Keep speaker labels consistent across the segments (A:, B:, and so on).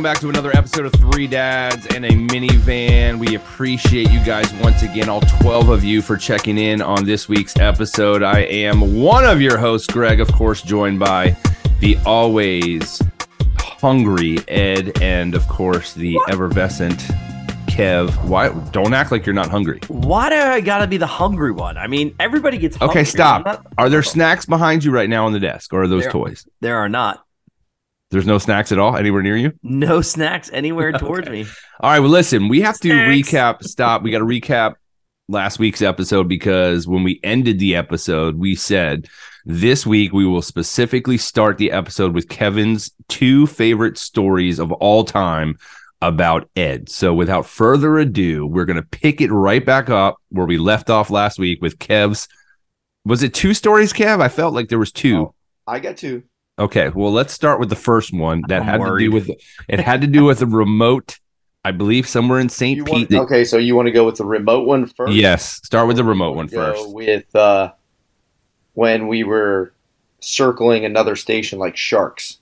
A: Welcome back to another episode of Three Dads and a Minivan. We appreciate you guys once again, all 12 of you, for checking in on this week's episode. I am one of your hosts, Greg, of course, joined by the always hungry Ed and, of course, the effervescent Kev. Why? Don't act like you're not hungry.
B: Why do I gotta be the hungry one? I mean, everybody gets hungry.
A: Okay, stop.
B: not-
A: Are there snacks behind you right now on the desk, or are those
B: There-
A: toys?
B: There are not.
A: There's no snacks at all anywhere near you?
B: No snacks anywhere towards me.
A: All right. Well, listen, we have to recap. Stop. We got to recap last week's episode because when we ended the episode, we said this week we will specifically start the episode with Kevin's two favorite stories of all time about Ed. So without further ado, we're going to pick it right back up where we left off last week with Kev's. Was it two stories, Kev? I felt like there was two.
C: Oh, I got two.
A: Okay, well, let's start with the first one that
B: I'm
A: had to do with it had to do with a remote, I believe, somewhere in St. Pete.
C: want,
A: that-
C: okay, so you want to go with the remote one first?
A: Yes, start with the remote one first.
C: With uh, when we were circling another station like sharks.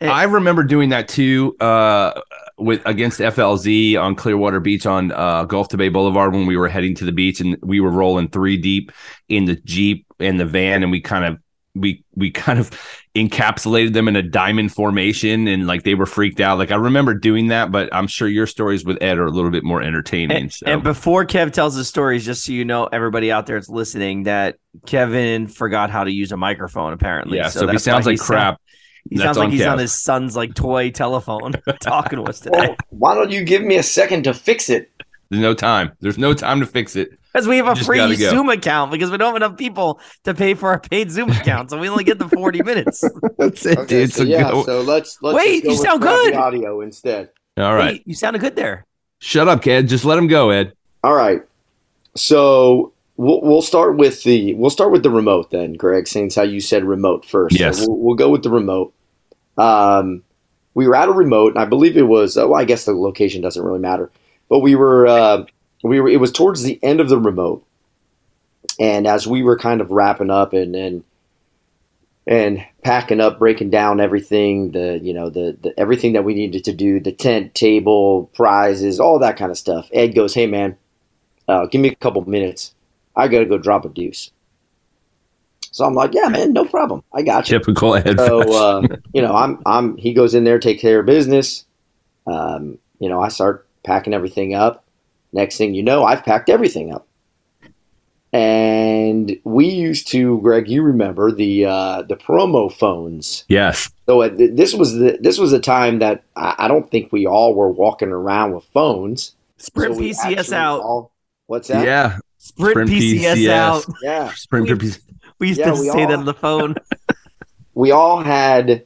A: I remember doing that too, uh, with against FLZ on Clearwater Beach on uh, Gulf to Bay Boulevard when we were heading to the beach and we were rolling three deep in the Jeep and the van and we kind of we we kind of encapsulated them in a diamond formation and like they were freaked out. Like I remember doing that, but I'm sure your stories with Ed are a little bit more entertaining.
B: And,
A: so.
B: and before Kev tells his stories, just so you know, everybody out there that's listening, that Kevin forgot how to use a microphone. Apparently,
A: yeah, so, if he sounds like
B: sound-
A: crap.
B: he
A: that's
B: sounds like he's
A: Kev.
B: on his son's like toy telephone talking to us today.
C: Well, why don't you give me a second to fix it?
A: There's no time. There's no time to fix it.
B: Because we have a free
A: gotta go.
B: Zoom account because we don't have enough people to pay for our paid Zoom account, so we only get the forty minutes.
A: That's it,
C: Okay,
A: dude.
C: so
A: So
C: yeah,
A: go.
C: so let's let's
B: Wait,
C: just go
B: you
C: with
B: sound good.
C: audio instead.
A: All right.
B: Hey, you sounded good there.
A: Shut up, Ed. Just let him go, Ed.
C: All right, so we'll we'll start with the we'll start with the remote then, Greg. Since how you said remote first, So
A: Yes.
C: we'll, we'll go with the remote. Um, we were at a remote, and I believe it was. Uh, well, I guess the location doesn't really matter, but we were uh, we were. It was towards the end of the remote, and as we were kind of wrapping up and and and packing up, breaking down everything, the you know the, the everything that we needed to do, the tent, table, prizes, all that kind of stuff. Ed goes, "Hey man, uh, give me a couple minutes. I gotta go drop a deuce." So I'm like, "Yeah, man, no problem. I got you."
A: Typical Ed.
C: So uh, you know, I'm I'm he goes in there, take care of business. Um, you know, I start packing everything up. Next thing you know, I've packed everything up. And we used to, Greg, you remember the uh, the promo phones.
A: yes.
C: So uh, th- this was the this was a time that I, I don't think we all were walking around with phones.
B: Sprint
C: So
B: PCS out.
C: all- what's that?
A: Yeah.
B: Sprint,
A: Sprint
B: PCS,
A: PCS.
B: out.
C: Yeah.
A: Sprint
B: We-
A: PCS.
B: We used
C: Yeah,
B: to
C: we
B: say that on the phone.
C: We all had.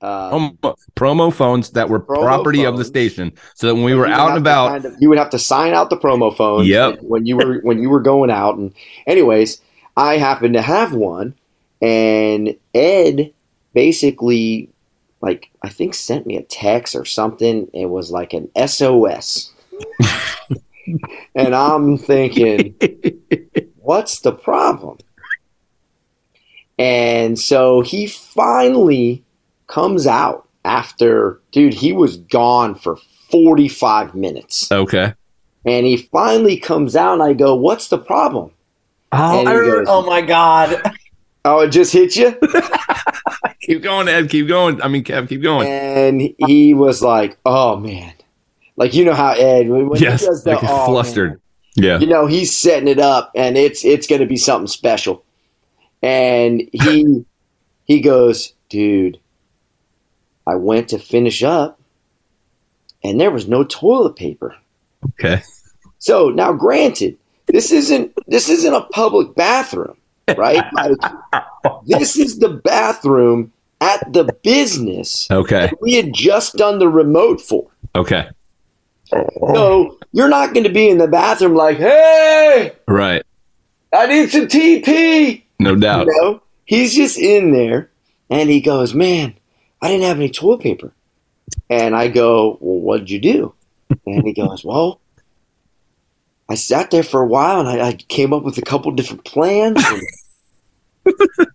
C: Uh,
A: Promo, promo phones that were property of the station. So that when we were out and about,
C: kind of- you would have to sign out the promo phone.
A: Yep.
C: When you were when you were going out, and anyways, I happened to have one, and Ed basically, like, I think sent me a text or something. It was like an SOS, and I'm thinking, what's the problem? And so he finally comes out after, dude, he was gone for 45 minutes.
A: okay.
C: And he finally comes out, and I go, What's the problem?
B: Oh, I
C: goes-
B: oh my god!
C: Oh, it just hit you?
A: Keep going, Ed. Keep going. I mean, Kev, keep going.
C: And he was like, Oh, man. Like, you know how Ed, when when
A: yes.
C: he does the,
A: Like
C: "Oh,
A: flustered.
C: man,"
A: Yeah.
C: you know, he's setting it up, and it's it's going to be something special. And he he goes, Dude, I went to finish up, and there was no toilet paper.
A: Okay.
C: So now, granted, this isn't this isn't a public bathroom, right? Like, this is the bathroom at the business
A: Okay.
C: we had just done the remote for.
A: Okay.
C: So you're not going to be in the bathroom like, "Hey,
A: Right.
C: I need some TP."
A: No doubt.
C: You know, he's just in there, and he goes, "Man, I didn't have any toilet paper." And I go, "Well, what did you do?" And he goes, "Well." I sat there for a while and I, I came up with a couple different plans.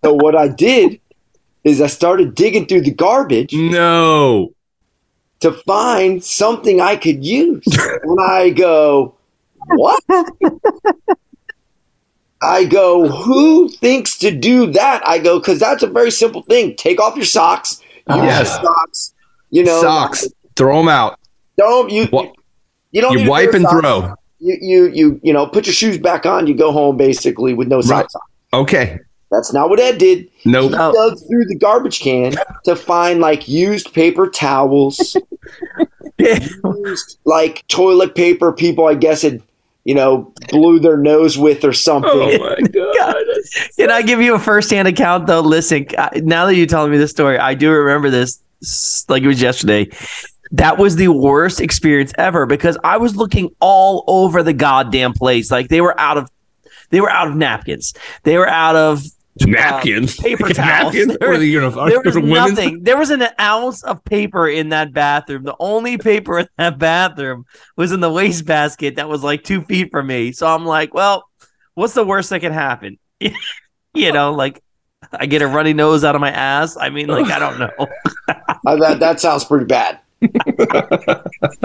C: so what I did is I started digging through the garbage
A: No.
C: to find something I could use. and I go, what? I go, who thinks to do that? I go, because that's a very simple thing. Take off your socks.
A: Yes.
C: socks. You know,
A: Socks. Throw them out.
C: Don't you?
A: What-
C: You don't.
A: You wipe and throw.
C: You, you you you know put your shoes back on. You go home basically with no socks on.
A: Okay.
C: That's not what Ed did.
A: Nope.
B: No.
C: Dug through the garbage can to find like used paper towels, used like toilet paper. People, I guess, had you know blew their nose with or something.
A: Oh my god.
B: Can I give you a first-hand account though? Listen, I- now that you're telling me this story, I do remember this like it was yesterday. That was the worst experience ever because I was looking all over the goddamn place. Like they were out of, they were out of napkins. They were out of
A: Napkins.
B: paper towels.
A: Napkins.
B: There-
A: Or the, you know,
B: there was
A: women's-
B: nothing. There was an ounce of paper in that bathroom. The only paper in that bathroom was in the wastebasket that was like two feet from me. So I'm like, well, what's the worst that can happen? you know, like I get a runny nose out of my ass. I mean, like I don't know.
C: Uh, that that sounds pretty bad.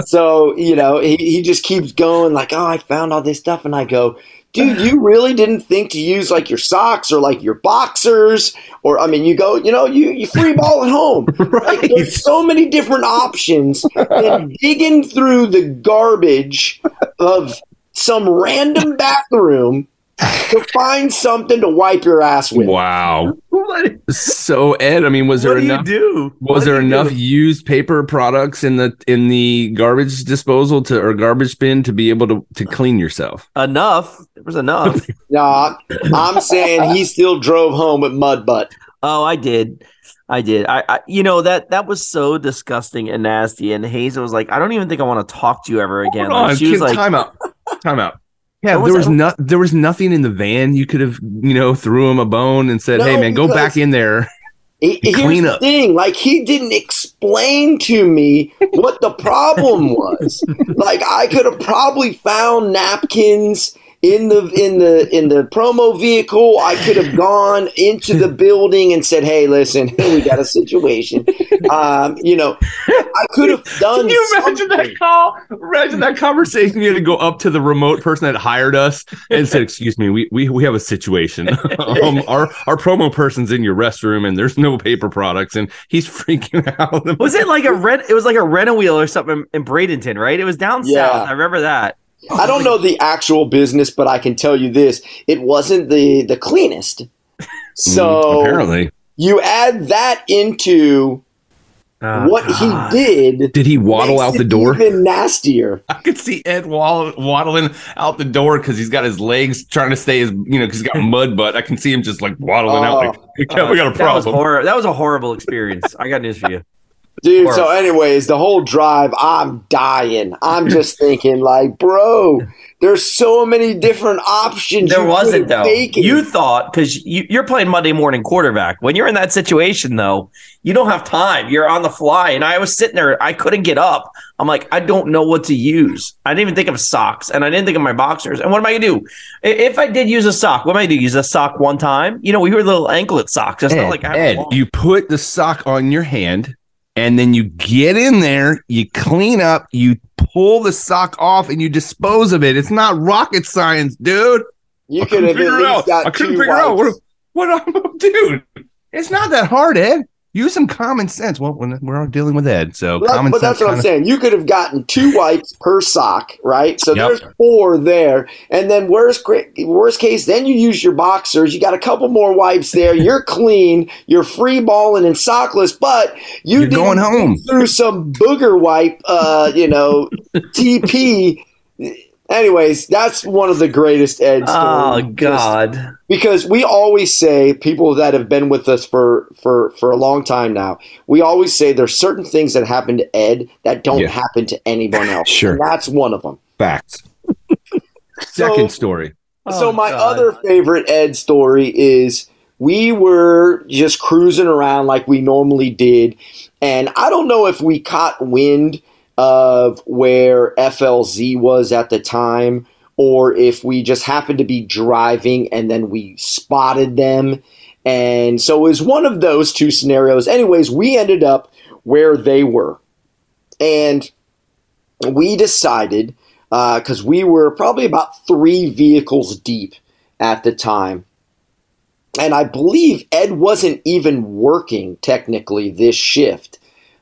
C: so you know he, he just keeps going like oh i found all this stuff and i go dude you really didn't think to use like your socks or like your boxers or i mean you go you know you, you free ball at home. Like there's so many different options and digging through the garbage of some random bathroom to find something to wipe your ass with
A: Wow.
B: what
A: So Ed, I mean, was there
B: what do you
A: enough?
B: do? What
A: Was
B: do
A: there
B: you
A: enough
B: do?
A: used paper products in the in the garbage disposal to or garbage bin to be able to to clean yourself?
B: Enough. There was enough.
C: no i'm saying he still drove home with mud butt
B: Oh, I did. I did. I, I, you know that that was so disgusting and nasty. And Hazel was like, "I don't even think I want to talk to you ever again."
A: Hold
B: Like, she was
A: kid,
B: like,
A: time out. Time out. Yeah,
B: What
A: there
B: was
A: was not there was nothing in the van. You could have, you know, threw him a bone and said,
C: No,
A: "Hey man, go back in there."
C: He- Here's
A: Clean
C: the
A: up.
C: thing, like he didn't explain to me what the problem was. like I could have probably found napkins in the in the in the promo vehicle. I could have gone into the building and said, "Hey, listen, we got a situation." Um, you know, I could have done.
A: Can you imagine
C: something.
A: that call? Imagine that conversation. You had to go up to the remote person that hired us and said, "Excuse me, we we, we have a situation. um, our our promo person's in your restroom, and there's no paper products, and he's freaking out."
B: "Was it like a rent? It was like a rent a wheel or something in Bradenton, right? It was down
C: Yeah.
B: south. I remember that.
C: I don't know the actual business, but I can tell you this: it wasn't the the cleanest. So
A: Mm, apparently,
C: you add that into
B: Oh,
C: what
B: God.
C: he did.
A: did he waddle out the door?
C: Even nastier.
A: I could see Ed waddle, waddling out the door because he's got his legs trying to stay his, you know, because he's got mud butt. I can see him just like waddling out. Like, we got, a
B: Uh, That was,
A: problem.
B: hor- that was a horrible experience. I got news for you.
C: Dude,
B: Or-
C: so anyways, the whole drive, I'm dying. I'm just thinking, like, bro, there's so many different options.
B: There wasn't though.
C: taken.
B: You thought because you, you're playing Monday morning quarterback. When you're in that situation, though, you don't have time. You're on the fly, and I was sitting there. I couldn't get up. I'm like, I don't know what to use. I didn't even think of socks, and I didn't think of my boxers. And what am I gonna do? If I did use a sock, what am I gonna do? Use a sock one time? You know, we were little anklet socks. It's
A: Ed,
B: not like I have
A: Ed,
B: long-
A: you put the sock on your hand and then you get in there, you clean up, you pull the sock off and you dispose of it. It's not rocket science, dude.
C: you
A: I
C: could have at
A: figure it
C: least
A: out.
C: got
A: I couldn't
C: two
A: figure out what, what I'm dude. It's not that hard, Ed. Use some common sense. Well, when we're all dealing with Ed, so
C: But,
A: common
C: but
A: sense.
C: that's what I'm saying. You could have gotten two wipes per sock, right? So
A: Yep.
C: there's four there. And then worst worst case, then you use your boxers. You got a couple more wipes there. You're clean. You're free balling and sockless, but you
A: You're going home.
C: through some booger wipe, uh, you know, TP. Anyways, that's one of the greatest Ed stories.
B: oh
C: stories.
B: God.
C: because we always say people that have been with us for for for a long time now we always say there's certain things that happen to ed that don't
A: Yeah.
C: happen to anyone else
A: Sure.
C: and that's one of them
A: Facts.
C: So-
A: Second story.
C: so
B: Oh,
C: my
B: God.
C: other favorite ed story is we were just cruising around like we normally did and i don't know if we caught wind of where flz was at the time or if we just happened to be driving and then we spotted them and so it was one of those two scenarios anyways we ended up where they were and we decided uh, because we were probably about three vehicles deep at the time. And I believe Ed wasn't even working technically this shift.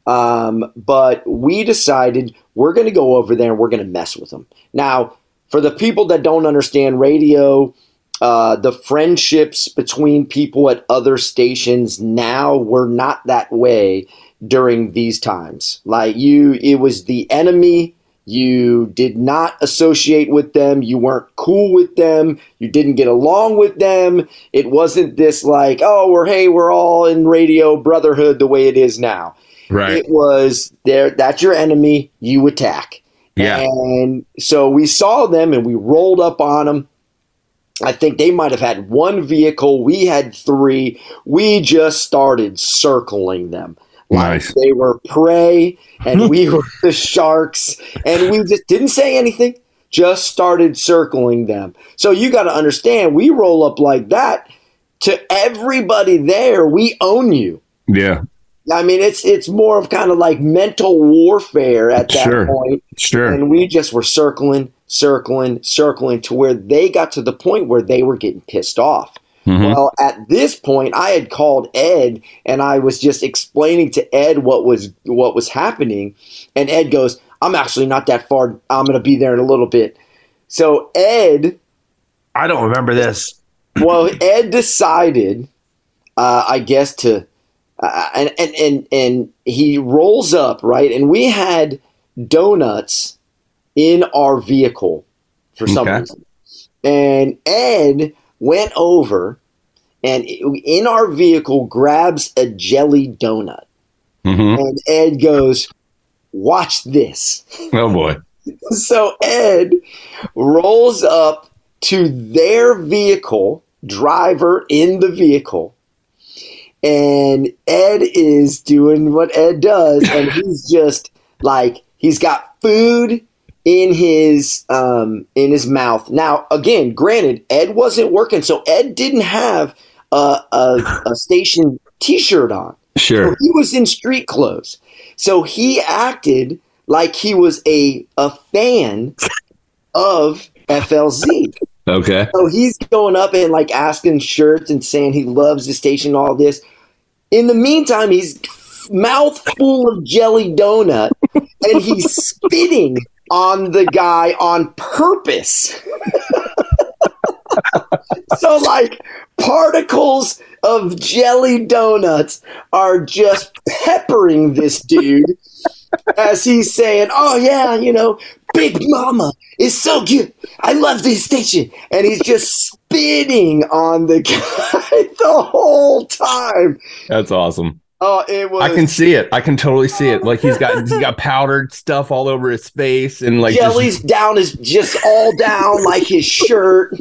C: Um, but we decided we're going to go over there and we're going to mess with them. Now, for the people that don't understand radio, uh, the friendships between people at other stations now were not that way during these times. Like you, it was the enemy you did not associate with them. You weren't cool with them. You didn't get along with them. It wasn't this like, oh, we're hey, we're all in radio brotherhood the way it is now.
A: Right.
C: It was there. That's your enemy. You attack.
A: Yeah.
C: And so we saw them and we rolled up on them. I think they might have had one vehicle. We had three. We just started circling them. Like
A: Nice.
C: they were prey and we were the sharks and we just didn't say anything just started circling them so you got to understand we roll up like that to everybody there we own you
A: Yeah.
C: I mean it's it's more of kind of like mental warfare at that
A: Sure.
C: point
A: Sure.
C: and we just were circling circling circling to where they got to the point where they were getting pissed off
A: Mhm.
C: well, at this point, I had called Ed and I was just explaining to Ed what was what was happening, and Ed goes, "I'm actually not that far. I'm going to be there in a little bit." So Ed,
B: I don't remember this.
C: well, Ed decided, uh, I guess to, uh, and and and and he rolls up right, and we had donuts in our vehicle for some
A: Okay.
C: reason, and Ed went over and in our vehicle grabs a jelly donut,
A: Mhm.
C: and Ed goes, "Watch this."
A: Oh boy.
C: So Ed rolls up to their vehicle, driver in the vehicle, and Ed is doing what Ed does, and he's just like he's got food in his um in his mouth. Now, again, granted, Ed wasn't working, so Ed didn't have a a, a station T-shirt on. So
A: Sure.
C: he was in street clothes. So he acted like he was a a fan of FLZ.
A: Okay.
C: So he's going up and like asking shirts and saying he loves the station and all this. In the meantime, he's mouth full of jelly donut and he's spitting on the guy on purpose. so like particles of jelly donuts are just peppering this dude as he's saying, "Oh yeah, you know, Big Mama is so cute. I love this station," and he's just spitting on the guy the whole time.
A: That's awesome.
C: Oh, it was
A: I can see it. I can totally see it. Like he's got he's got powdered stuff all over his face and like just-
C: jelly's down is just all down like his shirt,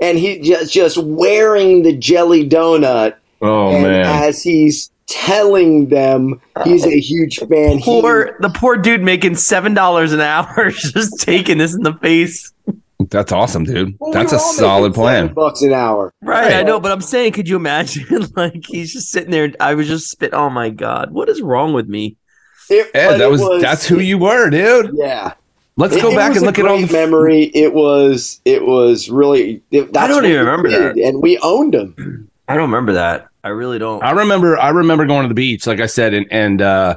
C: and he just just wearing the jelly donut.
A: oh
C: and
A: man.
C: as he's telling them he's a uh, huge fan, he-
B: Poor the poor dude making seven dollars an hour, just taking this in the face.
A: That's awesome, dude.
C: Well,
A: That's
C: were
A: a solid plan.
C: Bucks an hour.
B: Right,
A: Right.
B: I know, but I'm saying, could you imagine? like he's just sitting there. I was just spit. Oh my god, what is wrong with me?
C: It,
A: Ed, that
C: it
A: was, that's who you were, dude.
C: Yeah,
A: Let's
C: It-
A: go
C: it
A: back
C: was
A: and
C: a
A: look at all the
C: memory. It was it was really. It, that's
B: don't even remember
C: did, and we owned them.
B: I don't remember that. I really don't.
A: I remember I remember going to the beach, like I said, and and uh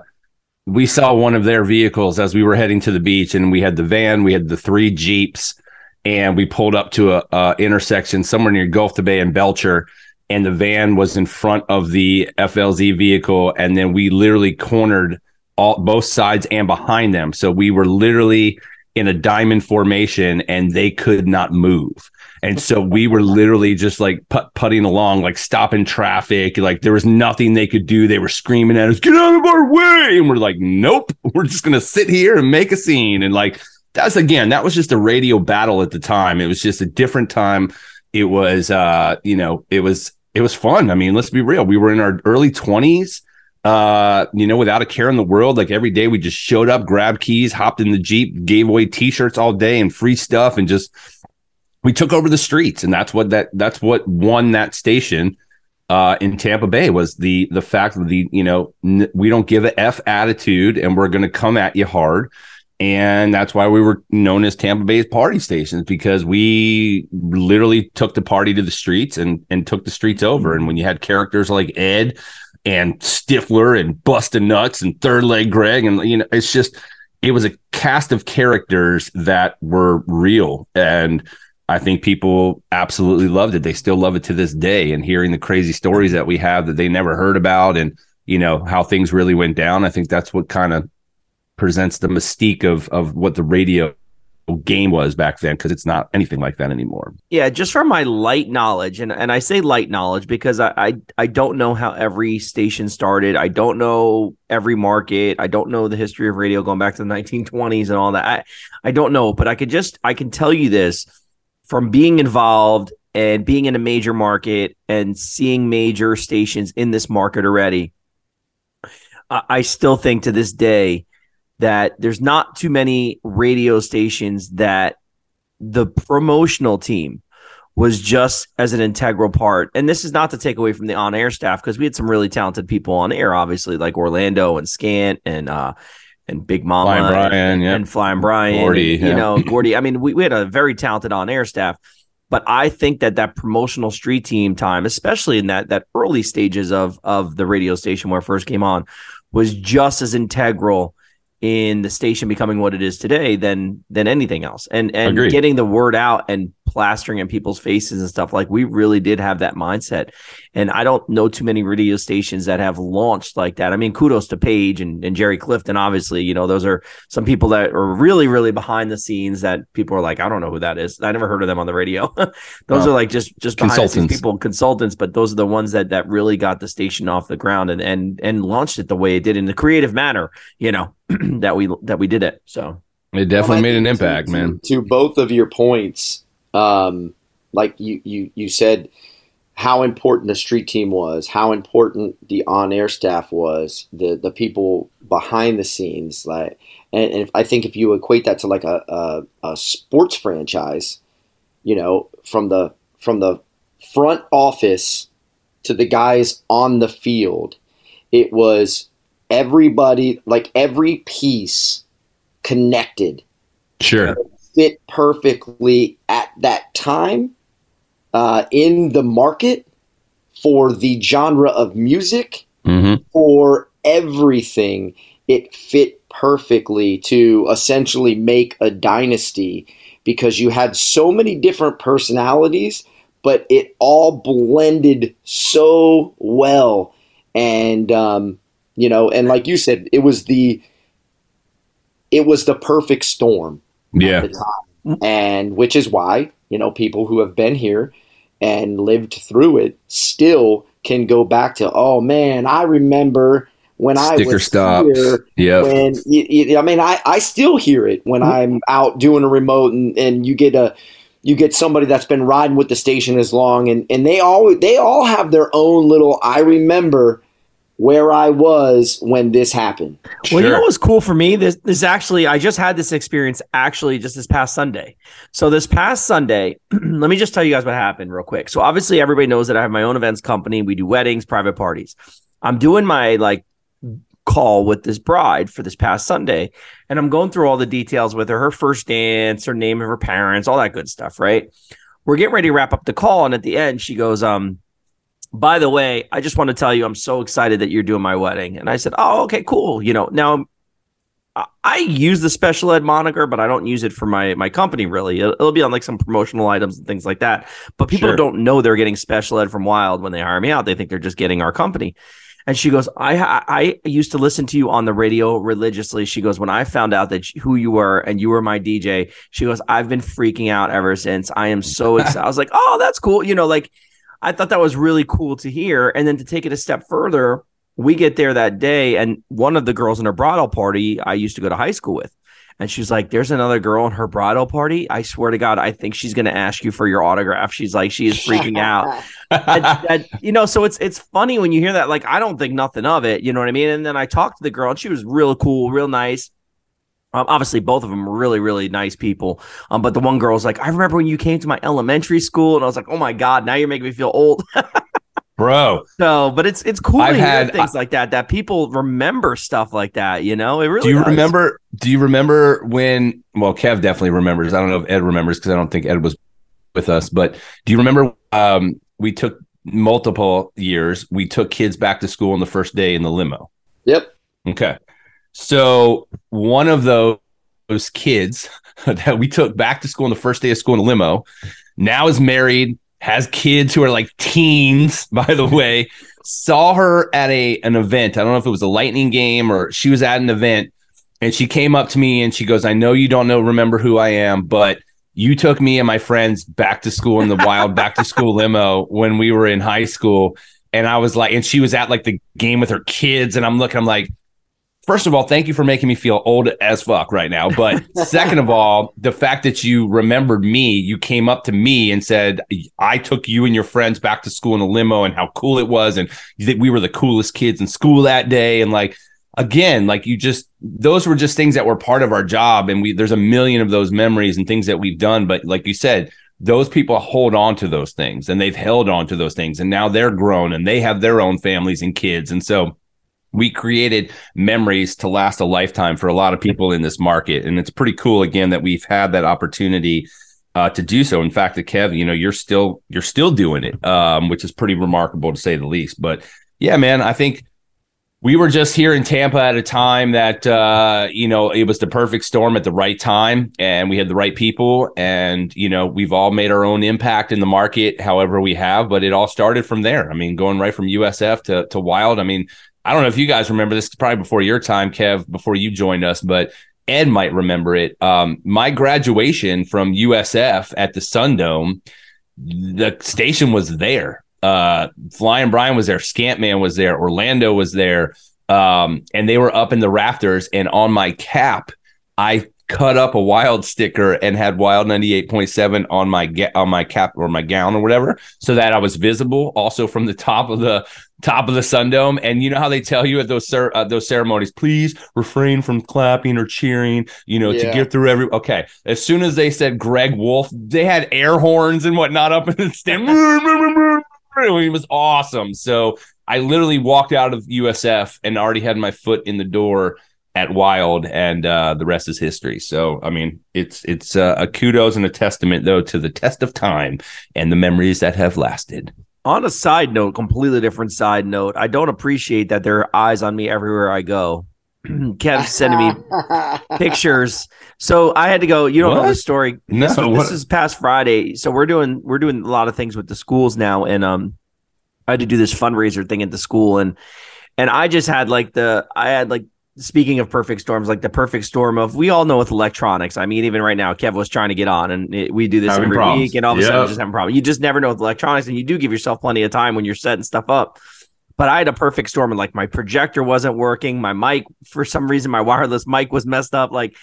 A: we saw one of their vehicles as we were heading to the beach, and we had the van, we had the three Jeeps, and we pulled up to a, a intersection somewhere near Gulf to Bay and Belcher, and the van was in front of the FLZ vehicle, and then we literally cornered all both sides and behind them. So we were literally in a diamond formation and they could not move. And so we were literally just like put putting along, like stopping traffic. Like there was nothing they could do. They were screaming at us, get out of our way. And we're like, nope, we're just going to sit here and make a scene. And like, that's again, that was just a radio battle at the time. It was just a different time. It was, uh, you know, it was, it was fun. I mean, let's be real. We were in our early 20s uh, you know, without a care in the world. Like every day we just showed up, grabbed keys, hopped in the Jeep, gave away t-shirts all day and free stuff and just we took over the streets and that's what that that's what won that station uh, in Tampa Bay was the the fact that the you know n- we don't give a f attitude and we're to come at you hard, and that's why we were known as Tampa Bay's party stations because we literally took the party to the streets and and took the streets over. And when you had characters like Ed and Stifler and Bustin' Nuts and Third Leg Greg and you know it's just it was a cast of characters that were real and I think people absolutely loved it. They still love it to this day. And hearing the crazy stories that we have that they never heard about and, you know, how things really went down, I think that's what kind of presents the mystique of of what the radio game was back then because it's not anything like that anymore.
B: Yeah, just from my light knowledge, and, and I say light knowledge because I, I I don't know how every station started. I don't know every market. I don't know the history of radio going back to the 1920s and all that. I, I don't know, but I could just I can tell you this from being involved and being in a major market and seeing major stations in this market already, I still think to this day that there's not too many radio stations that the promotional team was just as an integral part. And this is not to take away from the on air staff because we had some really talented people on air, obviously, like Orlando and Scant and uh and Big Mama
A: Flying Brian,
B: and,
A: yep.
B: and Flying Brian,
A: Gordy,
B: and, you
A: yeah.
B: know, Gordy. I mean, we, we had a very talented on air staff, but I think that that promotional street team time, especially in that that early stages of of the radio station where it first came on, was just as integral in the station becoming what it is today than than anything else. And and
A: Agreed.
B: getting the word out and plastering in people's faces and stuff like we really did have that mindset. And I don't know too many radio stations that have launched like that. I mean, kudos to Paige and, and Jerry Clifton. Obviously, you know, those are some people that are really, really behind the scenes that people are like, I don't know who that is. I never heard of them on the radio. those
A: Wow.
B: are like just just behind the scenes
A: Consultants.
B: people, consultants, but those are the ones that that really got the station off the ground and and and launched it the way it did in the creative manner, you know, that we that we did it. So
A: It definitely
C: Well,
A: made an
C: think to-
A: impact,
C: to-
A: man.
C: To both of your points, um, like you, you, you said how important the street team was, how important the on-air staff was, the the people behind the scenes, like, and, and I think if you equate that to like a, a, a sports franchise, you know, from the from the front office to the guys on the field, it was everybody, like every piece connected
A: Sure.
C: Fit perfectly at that time uh, in the market for the genre of music,
A: hmm
C: for everything. It fit perfectly to essentially make a dynasty because you had so many different personalities, but it all blended so well. And, um, you know, and like you said, it was the. It was the perfect storm
A: Yeah.
C: at the time. And which is why, you know, people who have been here and lived through it still can go back to, oh man, I remember when I was
A: stop.
C: here.
A: Yep.
C: When you, you, I mean, I, I still hear it when mm-hmm. I'm out doing a remote and, and you get a you get somebody that's been riding with the station as long and, and they all they all have their own little I remember where I was when this happened.
B: Well, you know what's cool for me? This this actually, I just had this experience actually just this past Sunday. So this past Sunday, let me just tell you guys what happened real quick. So obviously everybody knows that I have my own events company. We do weddings, private parties. I'm doing my like call with this bride for this past Sunday, and I'm going through all the details with her, her first dance, her name of her parents, all that good stuff, right? We're getting ready to wrap up the call, and at the end, she goes, um, by the way, I just want to tell you I'm so excited that you're doing my wedding. And I said, Oh, okay, cool. You know, now I- use the special ed moniker, but I don't use it for my my company really. It'll, it'll be on like some promotional items and things like that. But people
A: Sure.
B: don't know they're getting special ed from Wild when they hire me out. They think they're just getting our company. And she goes, I I I used to listen to you on the radio religiously. She goes, when I found out that who you were and you were my DJ, she goes, I've been freaking out ever since. I am so excited. I was like, oh, that's cool. You know, like I thought that was really cool to hear. And then to take it a step further, we get there that day, and one of the girls in her bridal party I used to go to high school with. And she's like, There's another girl in her bridal party. I swear to God, I think she's going to ask you for your autograph. She's like, She is freaking out. That, you know, so it's it's funny when you hear that. Like, I don't think nothing of it. You know what I mean? And then I talked to the girl, and she was real cool, real nice. Um, obviously, both of them were really, really nice people. Um, but the one girl was like, I remember when you came to my elementary school, and I was like, Oh my God, now you're making me feel old.
A: bro.
B: So, but it's it's cool
A: I've
B: to hear
A: had-
B: things like that. That people remember stuff like that. You know, it really.
A: Do you
B: does.
A: remember? Do you remember when? Well, Kev definitely remembers. I don't know if Ed remembers because I don't think Ed was with us. But do you remember? Um, we took multiple years. We took kids back to school on the first day in the limo.
C: Yep.
A: Okay, so one of those kids that we took back to school on the first day of school in a limo now is married, has kids who are like teens, by the way. Saw her at a an event. I don't know if it was a lightning game or she was at an event and she came up to me and she goes, I know you don't know remember who I am, but you took me and my friends back to school in the wild back to school limo when we were in high school. And I was like, and she was at like the game with her kids, and I'm looking, I'm like, first of all, thank you for making me feel old as fuck right now. But second of all, the fact that you remembered me, you came up to me and said, I took you and your friends back to school in a limo and how cool it was. And that we were the coolest kids in school that day. And like, again, like you just, those were just things that were part of our job. And we, there's a million of those memories and things that we've done. But like you said, those people hold on to those things and they've held on to those things. And now they're grown and they have their own families and kids. And so, we created memories to last a lifetime for a lot of people in this market and it's pretty cool again that we've had that opportunity uh, to do so in fact the kev you know you're still you're still doing it um, which is pretty remarkable to say the least but yeah man i think we were just here in Tampa at a time that uh, you know it was the perfect storm at the right time, and we had the right people, and you know we've all made our own impact in the market, however we have. But it all started from there. I mean, going right from USF to to Wild. I mean, I don't know if you guys remember this. Probably before your time, Kev, before you joined us, but Ed might remember it. Um, my graduation from USF at the Sundome, the station was there uh Flying Brian was there, Scantman was there, Orlando was there, um, and they were up in the rafters. And on my cap, I cut up a wild sticker and had wild 98.7 on my ga- on my cap or my gown or whatever, so that I was visible also from the top of the top of the Sundome. And you know how they tell you at those cer- uh, those ceremonies, please refrain from clapping or cheering, you know, to get through every. Okay, as soon as they said Greg Wolf, they had air horns and whatnot up in the stand. it was awesome. So I literally walked out of USF and already had my foot in the door at Wild, and uh, the rest is history. So I mean, it's it's uh, a kudos and a testament though to the test of time and the memories that have lasted.
B: On a side note, completely different side note, I don't appreciate that there are eyes on me everywhere I go. Kev's sending me pictures. So I had to go. You don't know the story.
A: No,
B: this,
A: what-
B: this is past Friday. So we're doing we're doing a lot of things with the schools now, and um, I had to do this fundraiser thing at the school, and and I just had like the I had like speaking of perfect storms, like the perfect storm of we all know with electronics. I mean, even right now, Kev was trying to get on, and it, we do this
A: Having
B: every
A: problems.
B: week, and all of a sudden,
A: Yep.
B: just having a problem. You just never know with electronics, and you do give yourself plenty of time when you're setting stuff up. But I had a perfect storm, and like my projector wasn't working, my mic for some reason, my wireless mic was messed up, like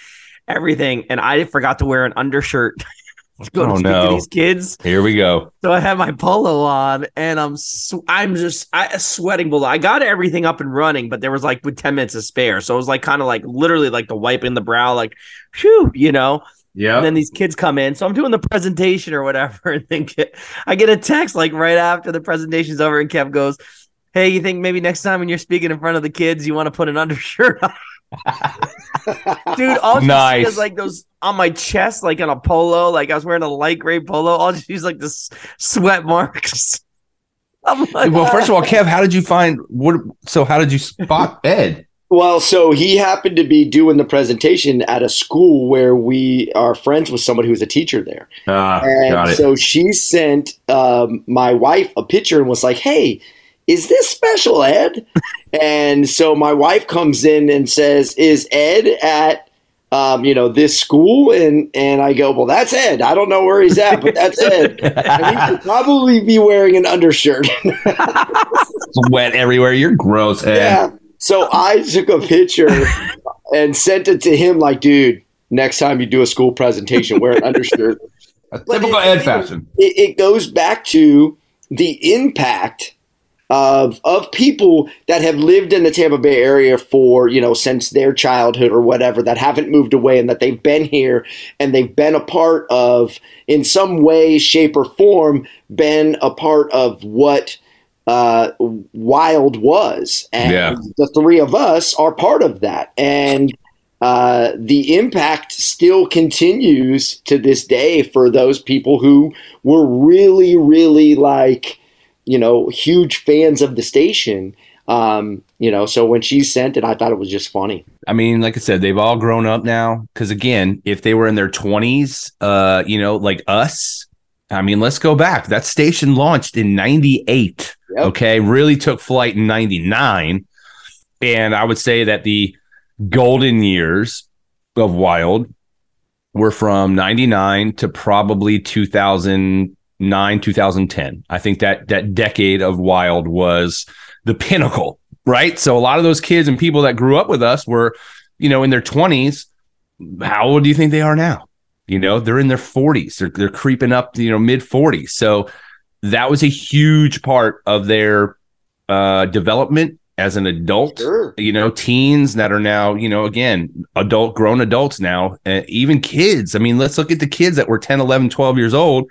B: everything, and I forgot to wear an undershirt. go to
A: Oh,
B: speak to
A: no.
B: these kids.
A: Here we go.
B: So I have my polo on, and I'm sw- I'm just I sweating below. I got everything up and running, but there was like with ten minutes to spare, so it was like kind of like literally like the wiping the brow, like, whew, you know.
A: Yeah.
B: And then these kids come in, so I'm doing the presentation or whatever, and then get, I get a text like right after the presentation's over, and Kev goes, "Hey, you think maybe next time when you're speaking in front of the kids, you want to put an undershirt on?" Dude, all you
A: Nice.
B: is like those on my chest, like on a polo, like I was wearing a light gray polo. All she's like the sweat marks. I'm like,
A: well, first of all, Kev, how did you find what? So, how did you spot Ed?
C: Well, so he happened to be doing the presentation at a school where we are friends with somebody who's a teacher there.
A: Ah,
C: And so she sent um, my wife a picture and was like, "Hey, is this special Ed?" and so my wife comes in and says, "Is Ed at um, you know this school?" And and I go, "Well, that's Ed. I don't know where he's at, but that's Ed." And he should probably be wearing an undershirt.
A: wet everywhere. You're gross, Ed.
C: yeah. So I took a picture and sent it to him, like, dude. Next time you do a school presentation, wear an undershirt.
A: A typical
C: it-
A: Ed fashion.
C: it, it goes back to the impact of of people that have lived in the Tampa Bay area for you know since their childhood or whatever that haven't moved away and that they've been here and they've been a part of in some way shape or form been a part of what uh, Wild was, and
A: Yeah.
C: the three of us are part of that, and uh, the impact still continues to this day for those people who were really, really like, you know, huge fans of the station. Um, you know, so when she sent it, I thought it was just funny.
A: I mean, like I said, they've all grown up now. Because again, if they were in their twenties, uh, you know, like us, I mean, let's go back. That station launched in '98.
C: Yep.
A: Okay, really took flight in '99, and I would say that the golden years of Wild were from '99 to probably 2009, 2010. I think that that decade of Wild was the pinnacle, right? So a lot of those kids and people that grew up with us were, you know, in their 20s. How old do you think they are now? You know, they're in their 40s. They're they're creeping up, you know, mid 40s. So that was a huge part of their uh development as an adult
C: Sure.
A: you know teens that are now you know again adult grown adults now uh, even kids i mean let's look at the kids that were 10 11 12 years old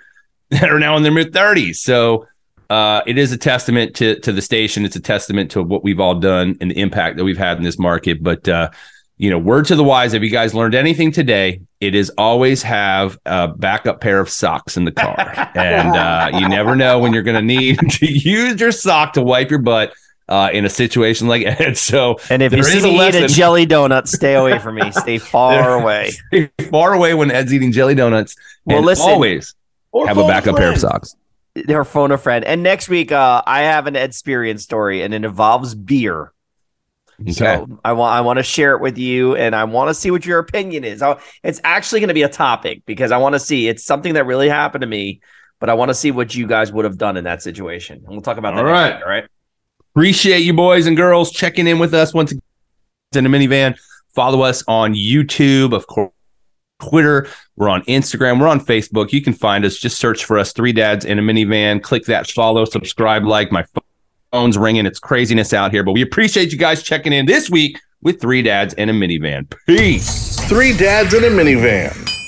A: that are now in their mid 30s so uh, it is a testament to to the station it's a testament to what we've all done and the impact that we've had in this market but uh, you know word to the wise if you guys learned anything today it is always have a backup pair of socks in the car and uh, you never know when you're going to need to use your sock to wipe your butt uh, in a situation like Ed. So
B: And if you see
A: is a
B: eat a jelly donut, stay away from me. Stay far away.
A: far away when Ed's eating jelly donuts.
B: Well,
A: and
B: listen.
A: always
C: Or
A: have a
C: phone
A: backup pair of socks.
B: Or phone a friend. And next week, uh, I have an Ed experience story, and it involves beer.
A: Okay.
B: So I want I want to share it with you, and I want to see what your opinion is. I- It's actually going to be a topic because I want to see. It's something that really happened to me, but I want to see what you guys would have done in that situation. And we'll talk about that.
A: All
B: next
A: right.
B: week, all right.
A: Appreciate you boys and girls checking in with us once again in a minivan. Follow us on YouTube, of course, Twitter. We're on Instagram. We're on Facebook. You can find us. Just search for us, Three Dads in a Minivan. Click that follow, subscribe, like. My phone's ringing. It's craziness out here, but we appreciate you guys checking in this week with Three Dads in a Minivan. Peace.
D: Three dads in a minivan.